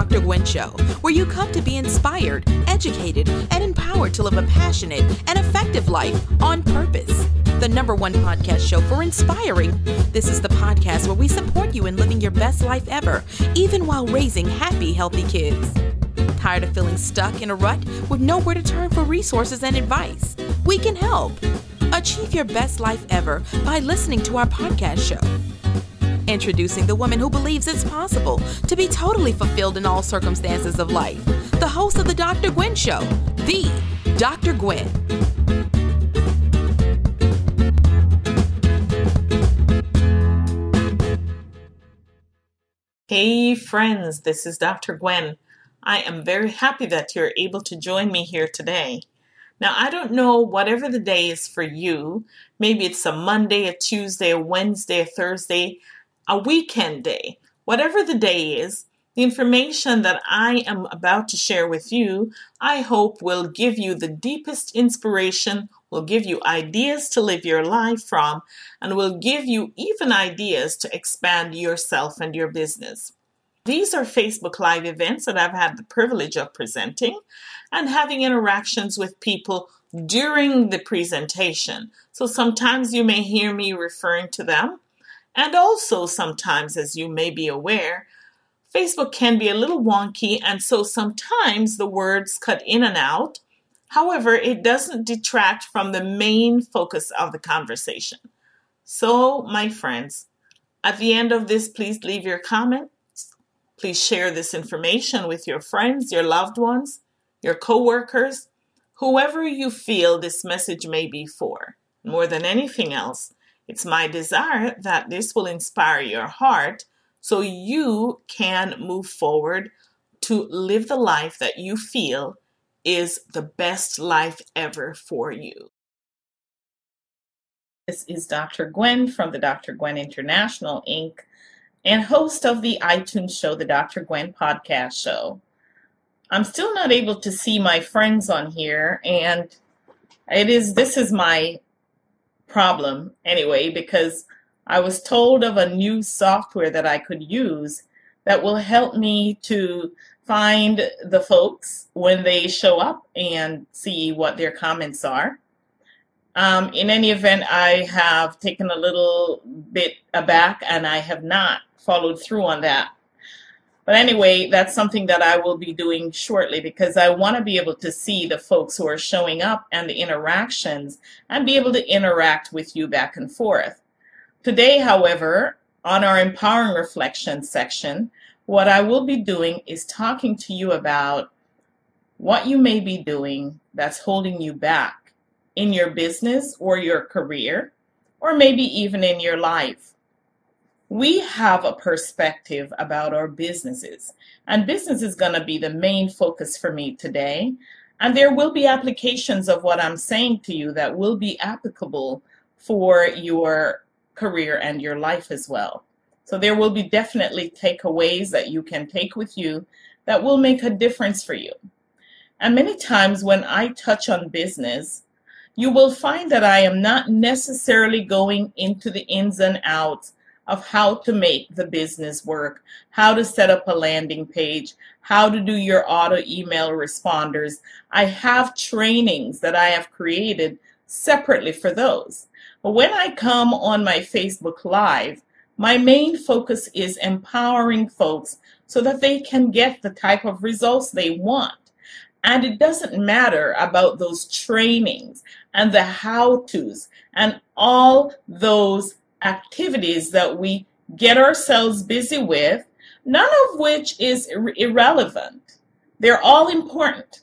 Dr. Gwen Show, where you come to be inspired, educated, and empowered to live a passionate and effective life on purpose. The number one podcast show for inspiring. This is the podcast where we support you in living your best life ever, even while raising happy, healthy kids. Tired of feeling stuck in a rut with nowhere to turn for resources and advice? We can help. Achieve your best life ever by listening to our podcast show. Introducing the woman who believes it's possible to be totally fulfilled in all circumstances of life. The host of The Dr. Gwen Show, the Dr. Gwen. Hey, friends, this is Dr. Gwen. I am very happy that you're able to join me here today. Now, I don't know whatever the day is for you. Maybe it's a Monday, a Tuesday, a Wednesday, a Thursday a weekend day, whatever the day is, the information that I am about to share with you, I hope will give you the deepest inspiration, will give you ideas to live your life from, and will give you even ideas to expand yourself and your business. These are Facebook Live events that I've had the privilege of presenting and having interactions with people during the presentation. So sometimes you may hear me referring to them and also, sometimes, as you may be aware, Facebook can be a little wonky, and so sometimes the words cut in and out. However, it doesn't detract from the main focus of the conversation. So, my friends, at the end of this, please leave your comments. Please share this information with your friends, your loved ones, your coworkers, whoever you feel this message may be for. More than anything else, it's my desire that this will inspire your heart so you can move forward to live the life that you feel is the best life ever for you. This is Dr. Gwen from the Dr. Gwen International Inc. and host of the iTunes show, the Dr. Gwen Podcast Show. I'm still not able to see my friends on here, and it is this is my problem anyway because I was told of a new software that I could use that will help me to find the folks when they show up and see what their comments are. Um, in any event, I have taken a little bit aback and I have not followed through on that. But anyway, that's something that I will be doing shortly because I want to be able to see the folks who are showing up and the interactions and be able to interact with you back and forth. Today, however, on our Empowering Reflection section, what I will be doing is talking to you about what you may be doing that's holding you back in your business or your career, or maybe even in your life we have a perspective about our businesses, and business is going to be the main focus for me today. And there will be applications of what I'm saying to you that will be applicable for your career and your life as well. So there will be definitely takeaways that you can take with you that will make a difference for you. And many times when I touch on business, you will find that I am not necessarily going into the ins and outs of how to make the business work, how to set up a landing page, how to do your auto email responders. I have trainings that I have created separately for those. But when I come on my Facebook Live, my main focus is empowering folks so that they can get the type of results they want. And it doesn't matter about those trainings and the how to's and all those activities that we get ourselves busy with, none of which is ir- irrelevant. They're all important.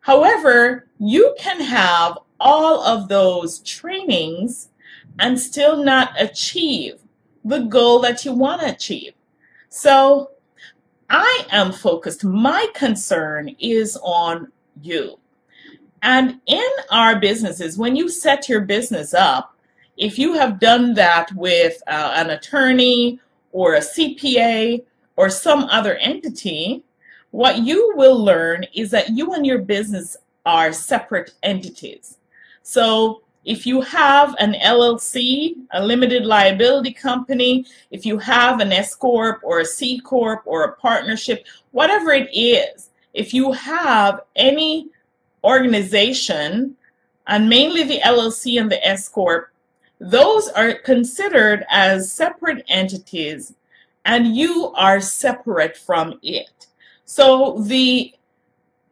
However, you can have all of those trainings and still not achieve the goal that you want to achieve. So I am focused. My concern is on you. And in our businesses, when you set your business up, if you have done that with uh, an attorney or a CPA or some other entity, what you will learn is that you and your business are separate entities. So if you have an LLC, a limited liability company, if you have an S Corp or a C Corp or a partnership, whatever it is, if you have any organization, and mainly the LLC and the S Corp, those are considered as separate entities and you are separate from it. So the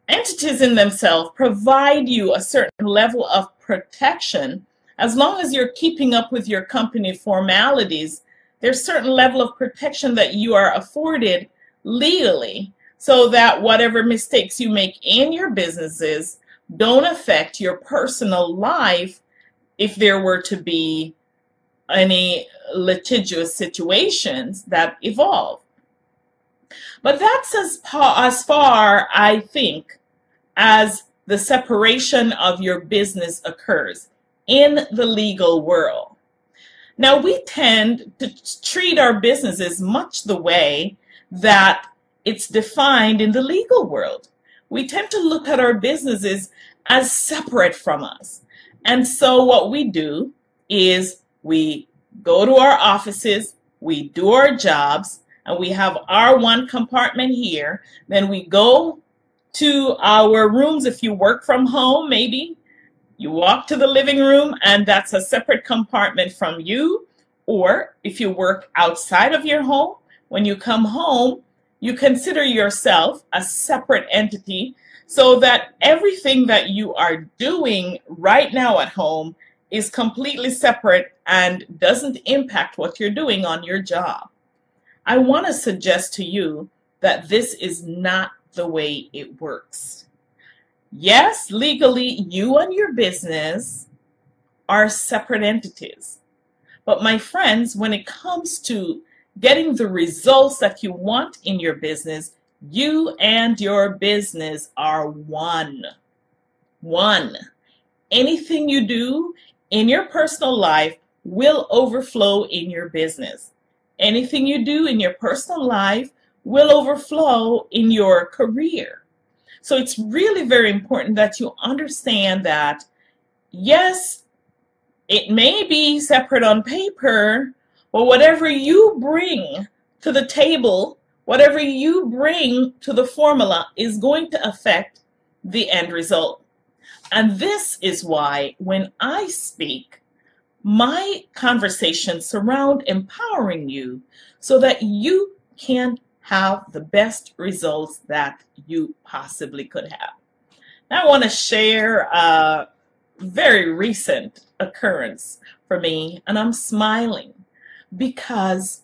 entities in themselves provide you a certain level of protection as long as you're keeping up with your company formalities there's certain level of protection that you are afforded legally so that whatever mistakes you make in your businesses don't affect your personal life if there were to be any litigious situations that evolve but that's as, as far i think as the separation of your business occurs in the legal world. Now, we tend to treat our businesses much the way that it's defined in the legal world. We tend to look at our businesses as separate from us. And so, what we do is we go to our offices, we do our jobs, and we have our one compartment here. Then we go to our rooms if you work from home, maybe. You walk to the living room, and that's a separate compartment from you. Or if you work outside of your home, when you come home, you consider yourself a separate entity so that everything that you are doing right now at home is completely separate and doesn't impact what you're doing on your job. I want to suggest to you that this is not the way it works. Yes, legally, you and your business are separate entities. But my friends, when it comes to getting the results that you want in your business, you and your business are one. One. Anything you do in your personal life will overflow in your business. Anything you do in your personal life will overflow in your career. So it's really very important that you understand that, yes, it may be separate on paper, but whatever you bring to the table, whatever you bring to the formula is going to affect the end result. And this is why when I speak, my conversations surround empowering you so that you can have the best results that you possibly could have. Now, I want to share a very recent occurrence for me, and I'm smiling because,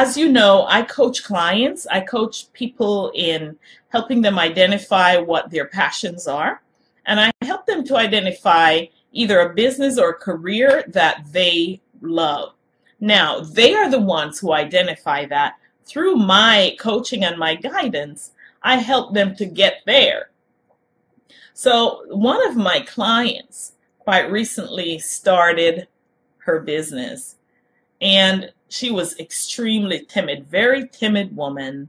as you know, I coach clients, I coach people in helping them identify what their passions are, and I help them to identify either a business or a career that they love. Now, they are the ones who identify that through my coaching and my guidance, I help them to get there. So, one of my clients quite recently started her business, and she was extremely timid, very timid woman,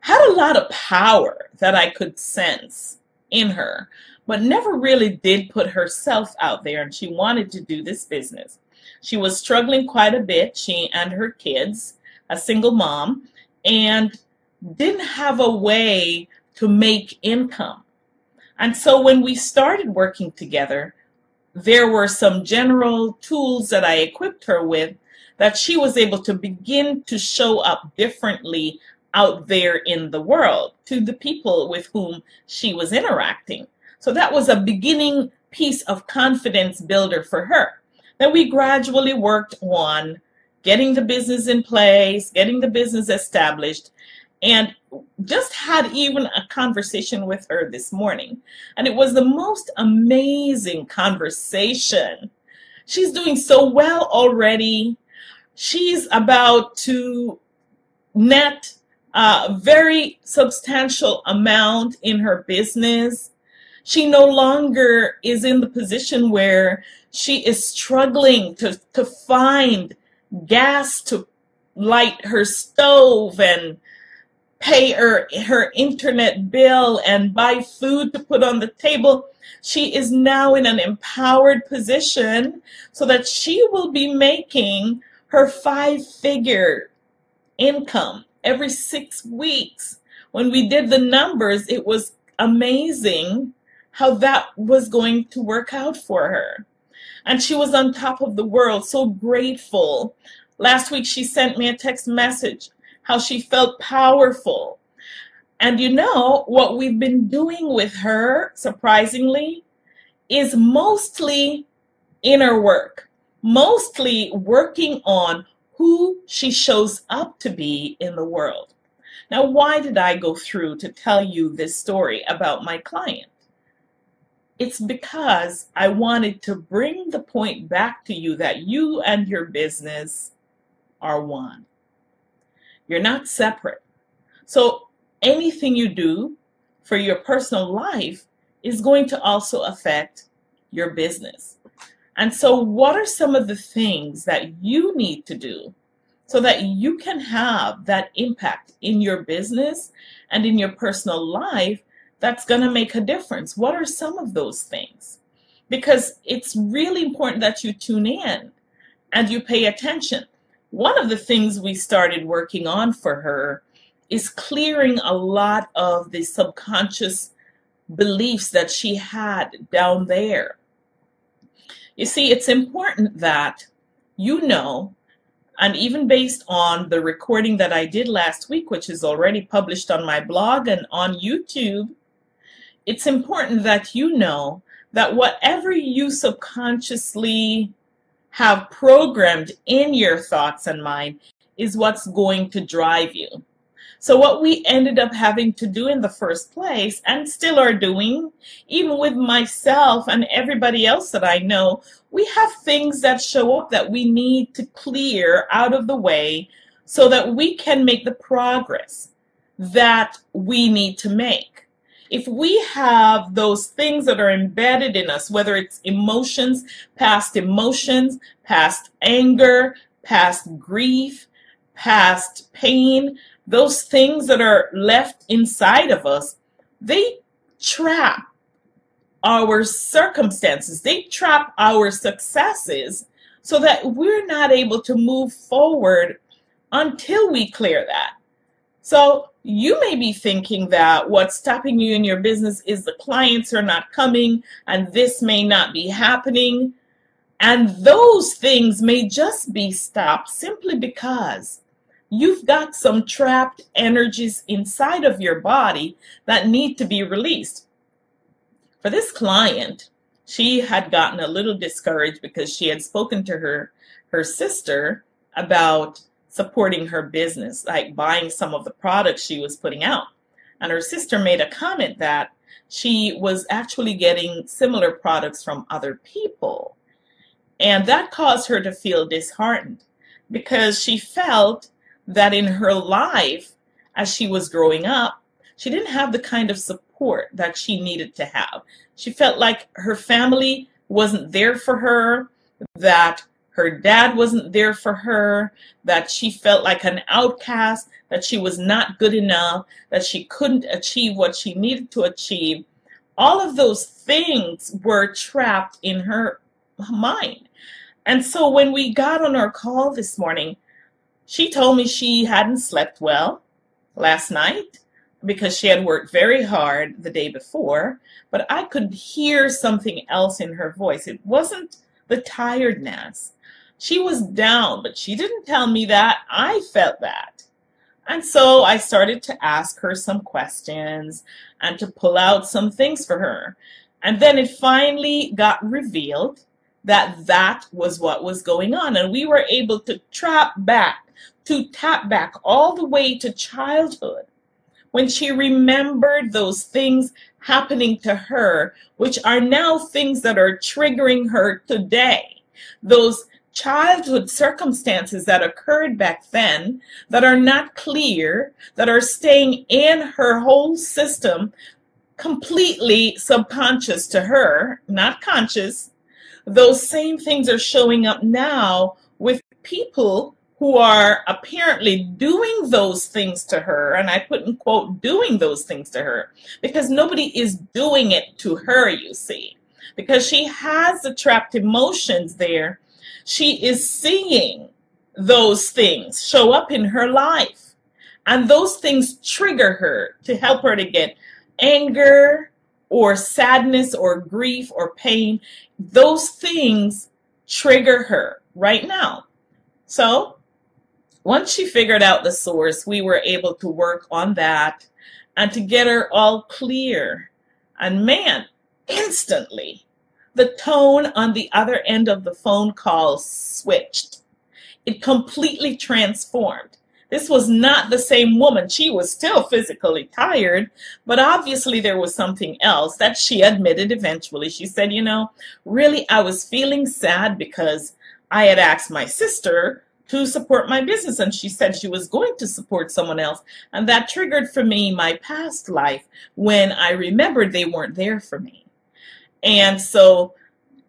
had a lot of power that I could sense in her, but never really did put herself out there, and she wanted to do this business. She was struggling quite a bit, she and her kids a single mom, and didn't have a way to make income. And so when we started working together, there were some general tools that I equipped her with that she was able to begin to show up differently out there in the world to the people with whom she was interacting. So that was a beginning piece of confidence builder for her. Then we gradually worked on getting the business in place, getting the business established, and just had even a conversation with her this morning. And it was the most amazing conversation. She's doing so well already. She's about to net a very substantial amount in her business. She no longer is in the position where she is struggling to, to find gas to light her stove and pay her her internet bill and buy food to put on the table she is now in an empowered position so that she will be making her five figure income every 6 weeks. When we did the numbers it was amazing how that was going to work out for her. And she was on top of the world so grateful. Last week she sent me a text message how she felt powerful. And you know, what we've been doing with her, surprisingly, is mostly inner work, mostly working on who she shows up to be in the world. Now, why did I go through to tell you this story about my client? It's because I wanted to bring the point back to you that you and your business are one. You're not separate. So anything you do for your personal life is going to also affect your business. And so, what are some of the things that you need to do so that you can have that impact in your business and in your personal life that's going to make a difference? What are some of those things? Because it's really important that you tune in and you pay attention one of the things we started working on for her is clearing a lot of the subconscious beliefs that she had down there. You see, it's important that you know, and even based on the recording that I did last week, which is already published on my blog and on YouTube, it's important that you know that whatever you subconsciously have programmed in your thoughts and mind is what's going to drive you. So, what we ended up having to do in the first place, and still are doing, even with myself and everybody else that I know, we have things that show up that we need to clear out of the way so that we can make the progress that we need to make. If we have those things that are embedded in us, whether it's emotions, past emotions, past anger, past grief, past pain, those things that are left inside of us, they trap our circumstances, they trap our successes so that we're not able to move forward until we clear that. So you may be thinking that what's stopping you in your business is the clients are not coming and this may not be happening. And those things may just be stopped simply because you've got some trapped energies inside of your body that need to be released. For this client, she had gotten a little discouraged because she had spoken to her her sister about supporting her business, like buying some of the products she was putting out. And her sister made a comment that she was actually getting similar products from other people. And that caused her to feel disheartened because she felt that in her life, as she was growing up, she didn't have the kind of support that she needed to have. She felt like her family wasn't there for her, that her dad wasn't there for her, that she felt like an outcast, that she was not good enough, that she couldn't achieve what she needed to achieve. All of those things were trapped in her mind. And so when we got on our call this morning, she told me she hadn't slept well last night because she had worked very hard the day before, but I could hear something else in her voice. It wasn't the tiredness. She was down, but she didn't tell me that. I felt that. And so I started to ask her some questions and to pull out some things for her. And then it finally got revealed that that was what was going on. And we were able to trap back, to tap back all the way to childhood when she remembered those things happening to her, which are now things that are triggering her today. Those childhood circumstances that occurred back then that are not clear, that are staying in her whole system, completely subconscious to her, not conscious. Those same things are showing up now with people who are apparently doing those things to her, and I put in quote, doing those things to her, because nobody is doing it to her, you see. Because she has the trapped emotions there, she is seeing those things show up in her life. And those things trigger her to help her to get anger or sadness or grief or pain. Those things trigger her right now. So once she figured out the source, we were able to work on that and to get her all clear. And man, instantly, the tone on the other end of the phone call switched. It completely transformed. This was not the same woman. She was still physically tired, but obviously there was something else that she admitted eventually. She said, You know, really, I was feeling sad because I had asked my sister to support my business. And she said she was going to support someone else. And that triggered for me my past life when I remembered they weren't there for me. And so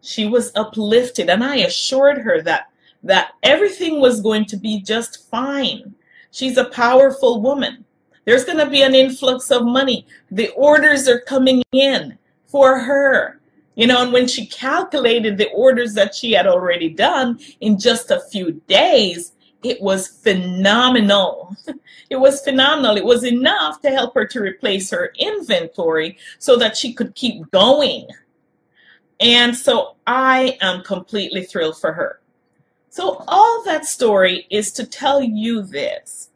she was uplifted and I assured her that that everything was going to be just fine. She's a powerful woman. There's going to be an influx of money. The orders are coming in for her. You know, and when she calculated the orders that she had already done in just a few days, it was phenomenal. It was phenomenal. It was enough to help her to replace her inventory so that she could keep going. And so I am completely thrilled for her. So, all that story is to tell you this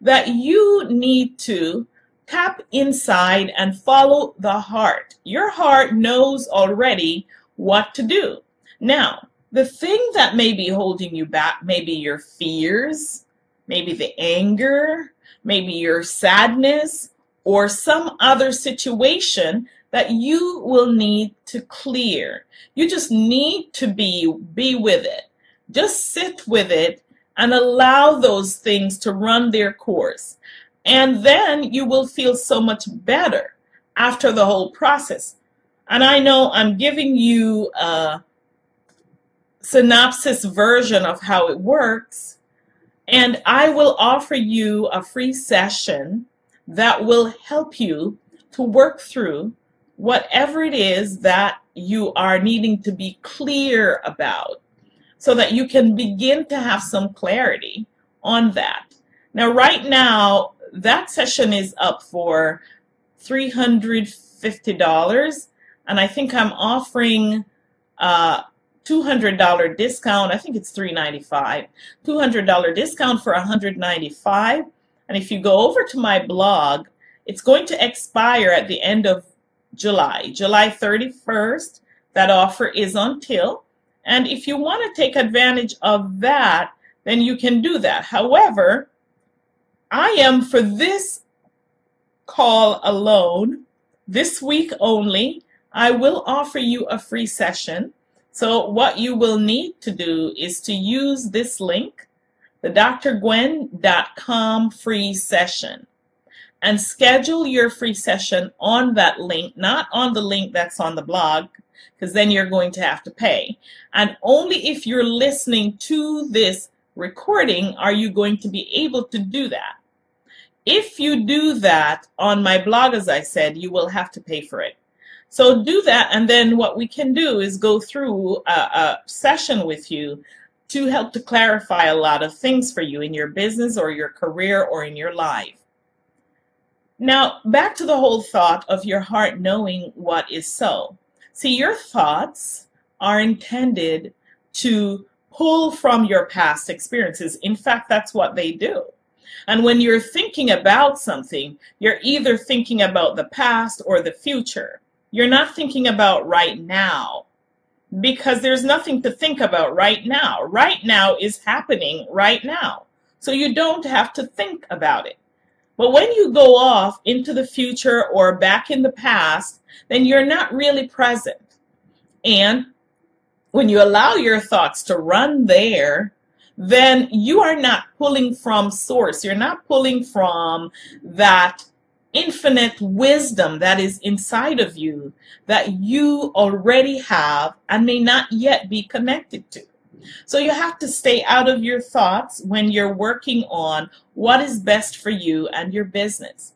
that you need to tap inside and follow the heart. Your heart knows already what to do. Now, the thing that may be holding you back, maybe your fears, maybe the anger, maybe your sadness, or some other situation that you will need to clear. You just need to be be with it. Just sit with it and allow those things to run their course. And then you will feel so much better after the whole process. And I know I'm giving you a synopsis version of how it works. And I will offer you a free session that will help you to work through whatever it is that you are needing to be clear about so that you can begin to have some clarity on that. Now, right now, that session is up for $350 and i think i'm offering uh, a $200 discount. I think it's 395 $200 discount for 195 and if you go over to my blog it's going to expire at the end of july july 31st that offer is until and if you want to take advantage of that then you can do that. However I am for this call alone, this week only, I will offer you a free session. So, what you will need to do is to use this link, the drgwen.com free session, and schedule your free session on that link, not on the link that's on the blog, because then you're going to have to pay. And only if you're listening to this recording are you going to be able to do that. If you do that on my blog, as I said, you will have to pay for it. So do that, and then what we can do is go through a, a session with you to help to clarify a lot of things for you in your business or your career or in your life. Now, back to the whole thought of your heart knowing what is so. See, your thoughts are intended to pull from your past experiences. In fact, that's what they do. And when you're thinking about something, you're either thinking about the past or the future. You're not thinking about right now because there's nothing to think about right now. Right now is happening right now. So you don't have to think about it. But when you go off into the future or back in the past, then you're not really present. And when you allow your thoughts to run there, then you are not pulling from source. You're not pulling from that infinite wisdom that is inside of you that you already have and may not yet be connected to. So you have to stay out of your thoughts when you're working on what is best for you and your business.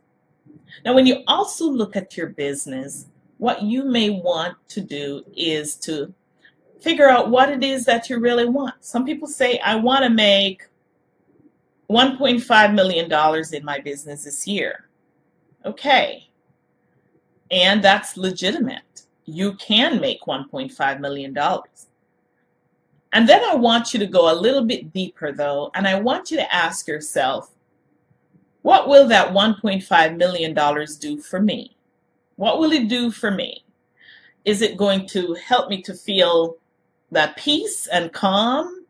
Now, when you also look at your business, what you may want to do is to figure out what it is that you really want. Some people say, I want to make $1.5 million in my business this year. Okay. And that's legitimate. You can make $1.5 million. And then I want you to go a little bit deeper, though, and I want you to ask yourself, what will that $1.5 million do for me? What will it do for me? Is it going to help me to feel that peace and calm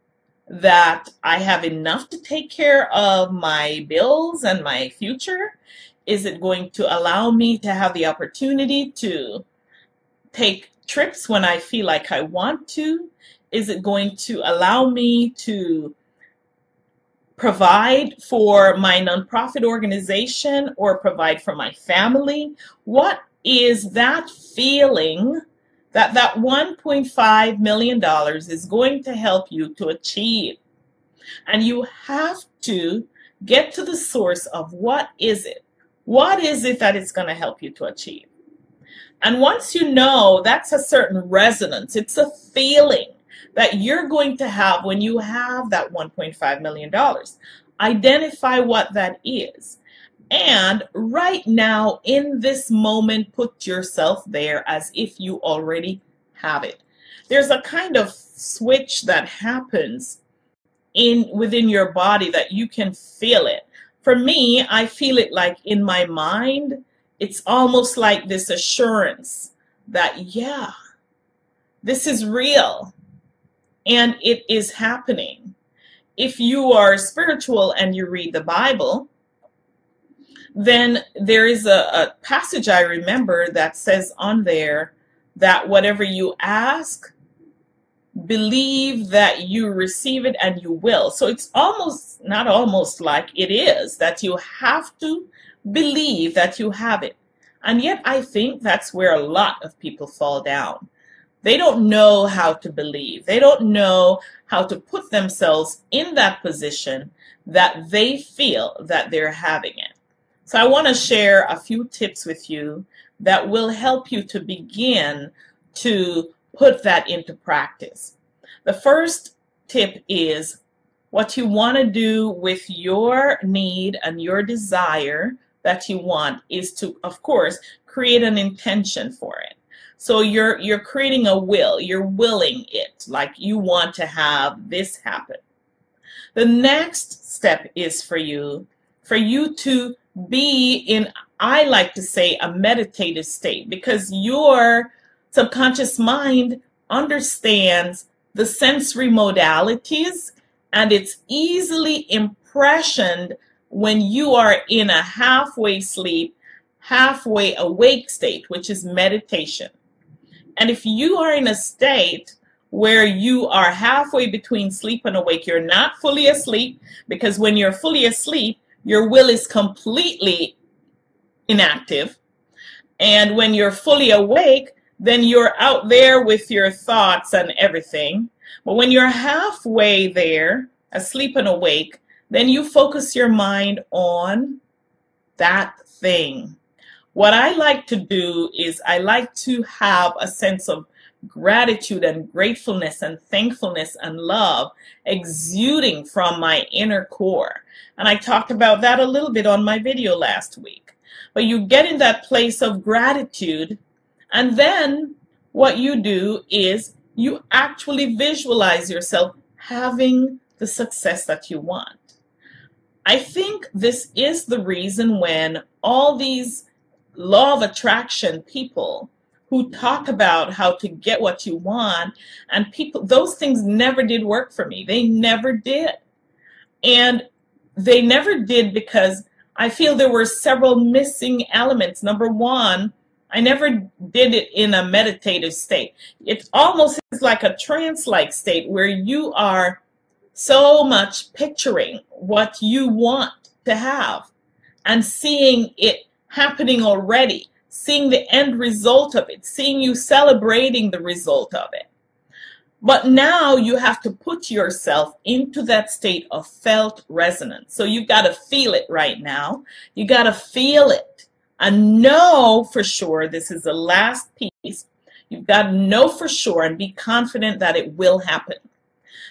that I have enough to take care of my bills and my future? Is it going to allow me to have the opportunity to take trips when I feel like I want to? Is it going to allow me to provide for my nonprofit organization or provide for my family? What is that feeling that that $1.5 million is going to help you to achieve? And you have to get to the source of what is it? What is it that it's going to help you to achieve? And once you know that's a certain resonance, it's a feeling that you're going to have when you have that $1.5 million. Identify what that is. And right now, in this moment, put yourself there as if you already have it. There's a kind of switch that happens in within your body that you can feel it. For me, I feel it like in my mind. It's almost like this assurance that, yeah, this is real and it is happening. If you are spiritual and you read the Bible, then there is a, a, passage I remember that says on there that whatever you ask, believe that you receive it and you will. So it's almost, not almost like it is, that you have to believe that you have it. And yet I think that's where a lot of people fall down. They don't know how to believe. They don't know how to put themselves in that position that they feel that they're having it. So I want to share a few tips with you that will help you to begin to put that into practice. The first tip is what you want to do with your need and your desire that you want is to, of course, create an intention for it. So you're you're creating a will. You're willing it like you want to have this happen. The next step is for you for you to be in I like to say a meditative state because your subconscious mind understands the sensory modalities and it's easily impressioned when you are in a halfway sleep, halfway awake state, which is meditation. And if you are in a state where you are halfway between sleep and awake, you're not fully asleep, because when you're fully asleep, your will is completely inactive. And when you're fully awake, then you're out there with your thoughts and everything. But when you're halfway there, asleep and awake, then you focus your mind on that thing what I like to do is I like to have a sense of gratitude and gratefulness and thankfulness and love exuding from my inner core. And I talked about that a little bit on my video last week. But you get in that place of gratitude, and then what you do is you actually visualize yourself having the success that you want. I think this is the reason when all these law of attraction people who talk about how to get what you want and people those things never did work for me. They never did. And they never did because i feel there were several missing elements. Number one i never did it in a meditative state. It almost is like a trance like state where you are so much picturing what you want to have and seeing it happening already, seeing the end result of it, seeing you celebrating the result of it. But now you have to put yourself into that state of felt resonance. So you've got to feel it right now. You got to feel it and know for sure this is the last piece. You've got to know for sure and be confident that it will happen.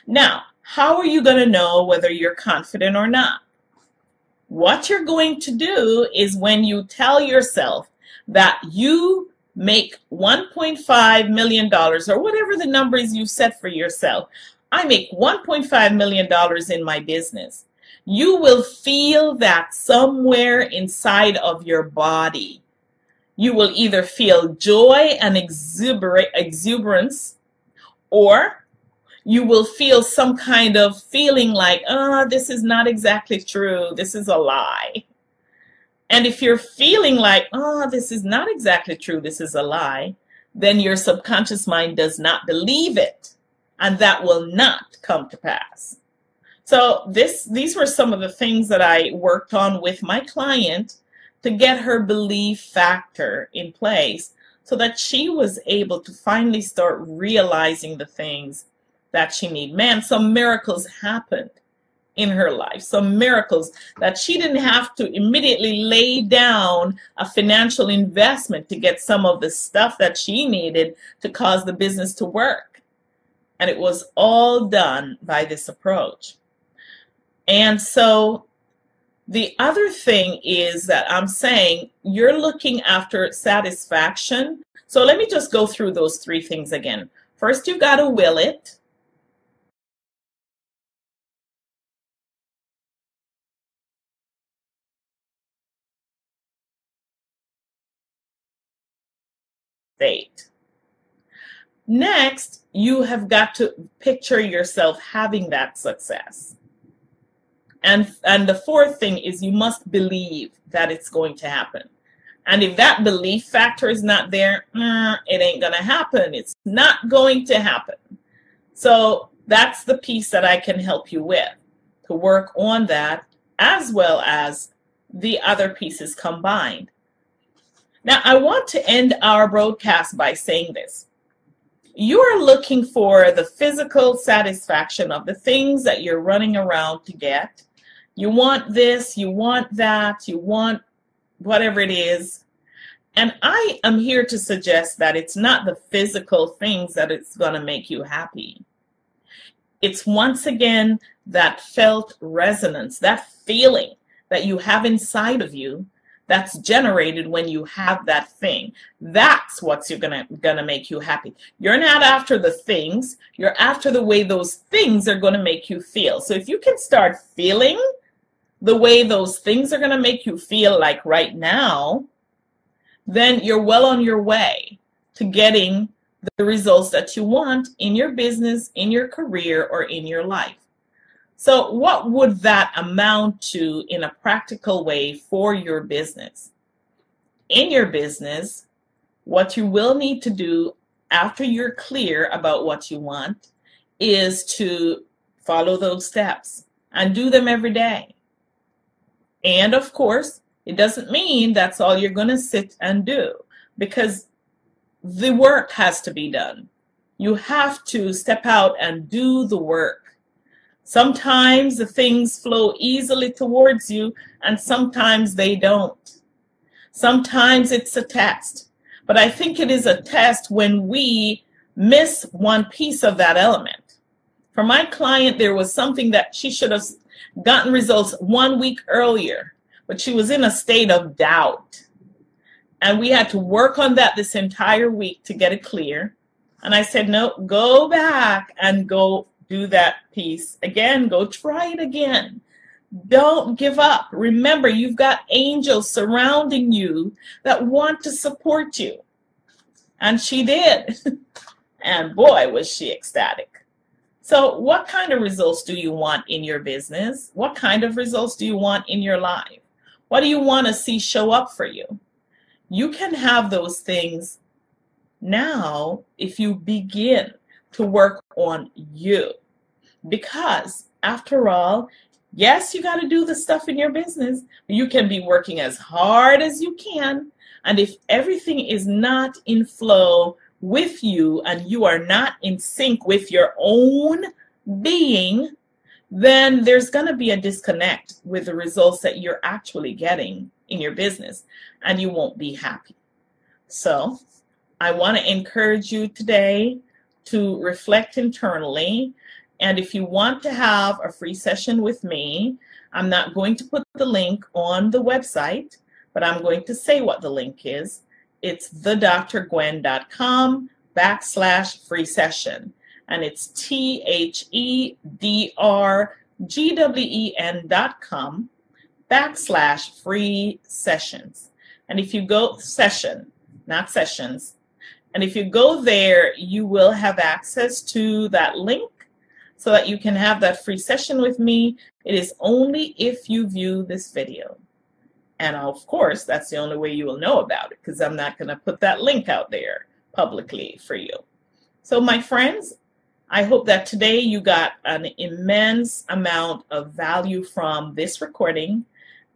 Now, how are you going to know whether you're confident or not? What you're going to do is when you tell yourself that you make $1.5 million or whatever the number is you set for yourself. I make $1.5 million in my business. You will feel that somewhere inside of your body. You will either feel joy and exuberance, or you will feel some kind of feeling like, oh, this is not exactly true. This is a lie. And if you're feeling like, oh, this is not exactly true, this is a lie, then your subconscious mind does not believe it. And that will not come to pass. So this these were some of the things that I worked on with my client to get her belief factor in place so that she was able to finally start realizing the things that she need. Man, some miracles happened in her life, some miracles that she didn't have to immediately lay down a financial investment to get some of the stuff that she needed to cause the business to work. And it was all done by this approach. And so the other thing is that I'm saying you're looking after satisfaction. So let me just go through those three things again. First, you've got to will it. State. Next, you have got to picture yourself having that success. And, and the fourth thing is you must believe that it's going to happen. And if that belief factor is not there, mm, it ain't going to happen. It's not going to happen. So that's the piece that I can help you with to work on that as well as the other pieces combined. Now, I want to end our broadcast by saying this. You are looking for the physical satisfaction of the things that you're running around to get. You want this, you want that, you want whatever it is. And I am here to suggest that it's not the physical things that it's going to make you happy. It's once again that felt resonance, that feeling that you have inside of you that's generated when you have that thing. That's what's you're gonna gonna make you happy. You're not after the things, you're after the way those things are gonna make you feel. So if you can start feeling the way those things are gonna make you feel like right now, then you're well on your way to getting the results that you want in your business, in your career, or in your life. So, what would that amount to in a practical way for your business? In your business, what you will need to do after you're clear about what you want is to follow those steps and do them every day. And of course, it doesn't mean that's all you're going to sit and do because the work has to be done. You have to step out and do the work Sometimes the things flow easily towards you, and sometimes they don't. Sometimes it's a test, but I think it is a test when we miss one piece of that element. For my client, there was something that she should have gotten results one week earlier, but she was in a state of doubt. And we had to work on that this entire week to get it clear. And I said, no, go back and go do that piece again, go try it again. Don't give up. Remember, you've got angels surrounding you that want to support you. And she did. and boy, was she ecstatic. So, what kind of results do you want in your business? What kind of results do you want in your life? What do you want to see show up for you? You can have those things now if you begin to work on you. Because after all, yes, you got to do the stuff in your business, you can be working as hard as you can. And if everything is not in flow with you and you are not in sync with your own being, then there's going to be a disconnect with the results that you're actually getting in your business and you won't be happy. So, I want to encourage you today to reflect internally. And if you want to have a free session with me, I'm not going to put the link on the website, but I'm going to say what the link is. It's thedrgwen.com backslash free session. And it's T H E D R G W E N dot com backslash free sessions. And if you go session, not sessions, and if you go there, you will have access to that link so that you can have that free session with me. It is only if you view this video. And of course, that's the only way you will know about it because I'm not going to put that link out there publicly for you. So, my friends, I hope that today you got an immense amount of value from this recording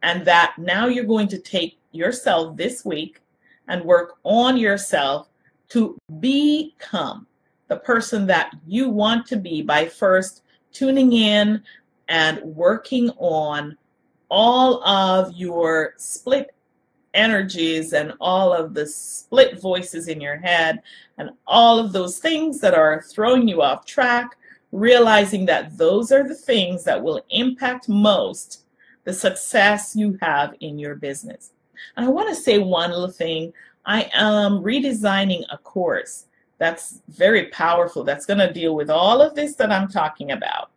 and that now you're going to take yourself this week and work on yourself to become the person that you want to be by first tuning in and working on all of your split energies and all of the split voices in your head and all of those things that are throwing you off track, realizing that those are the things that will impact most the success you have in your business. And I want to say one little thing I am redesigning a course that's very powerful, that's going to deal with all of this that I'm talking about.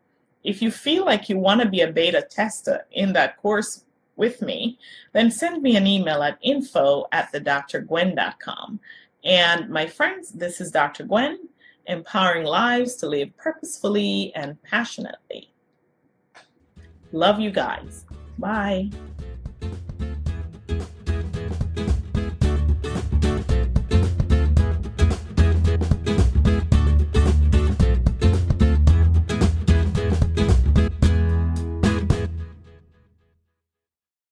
If you feel like you want to be a beta tester in that course with me, then send me an email at info at thedrgwen.com. And my friends, this is Dr. Gwen, empowering lives to live purposefully and passionately. Love you guys. Bye.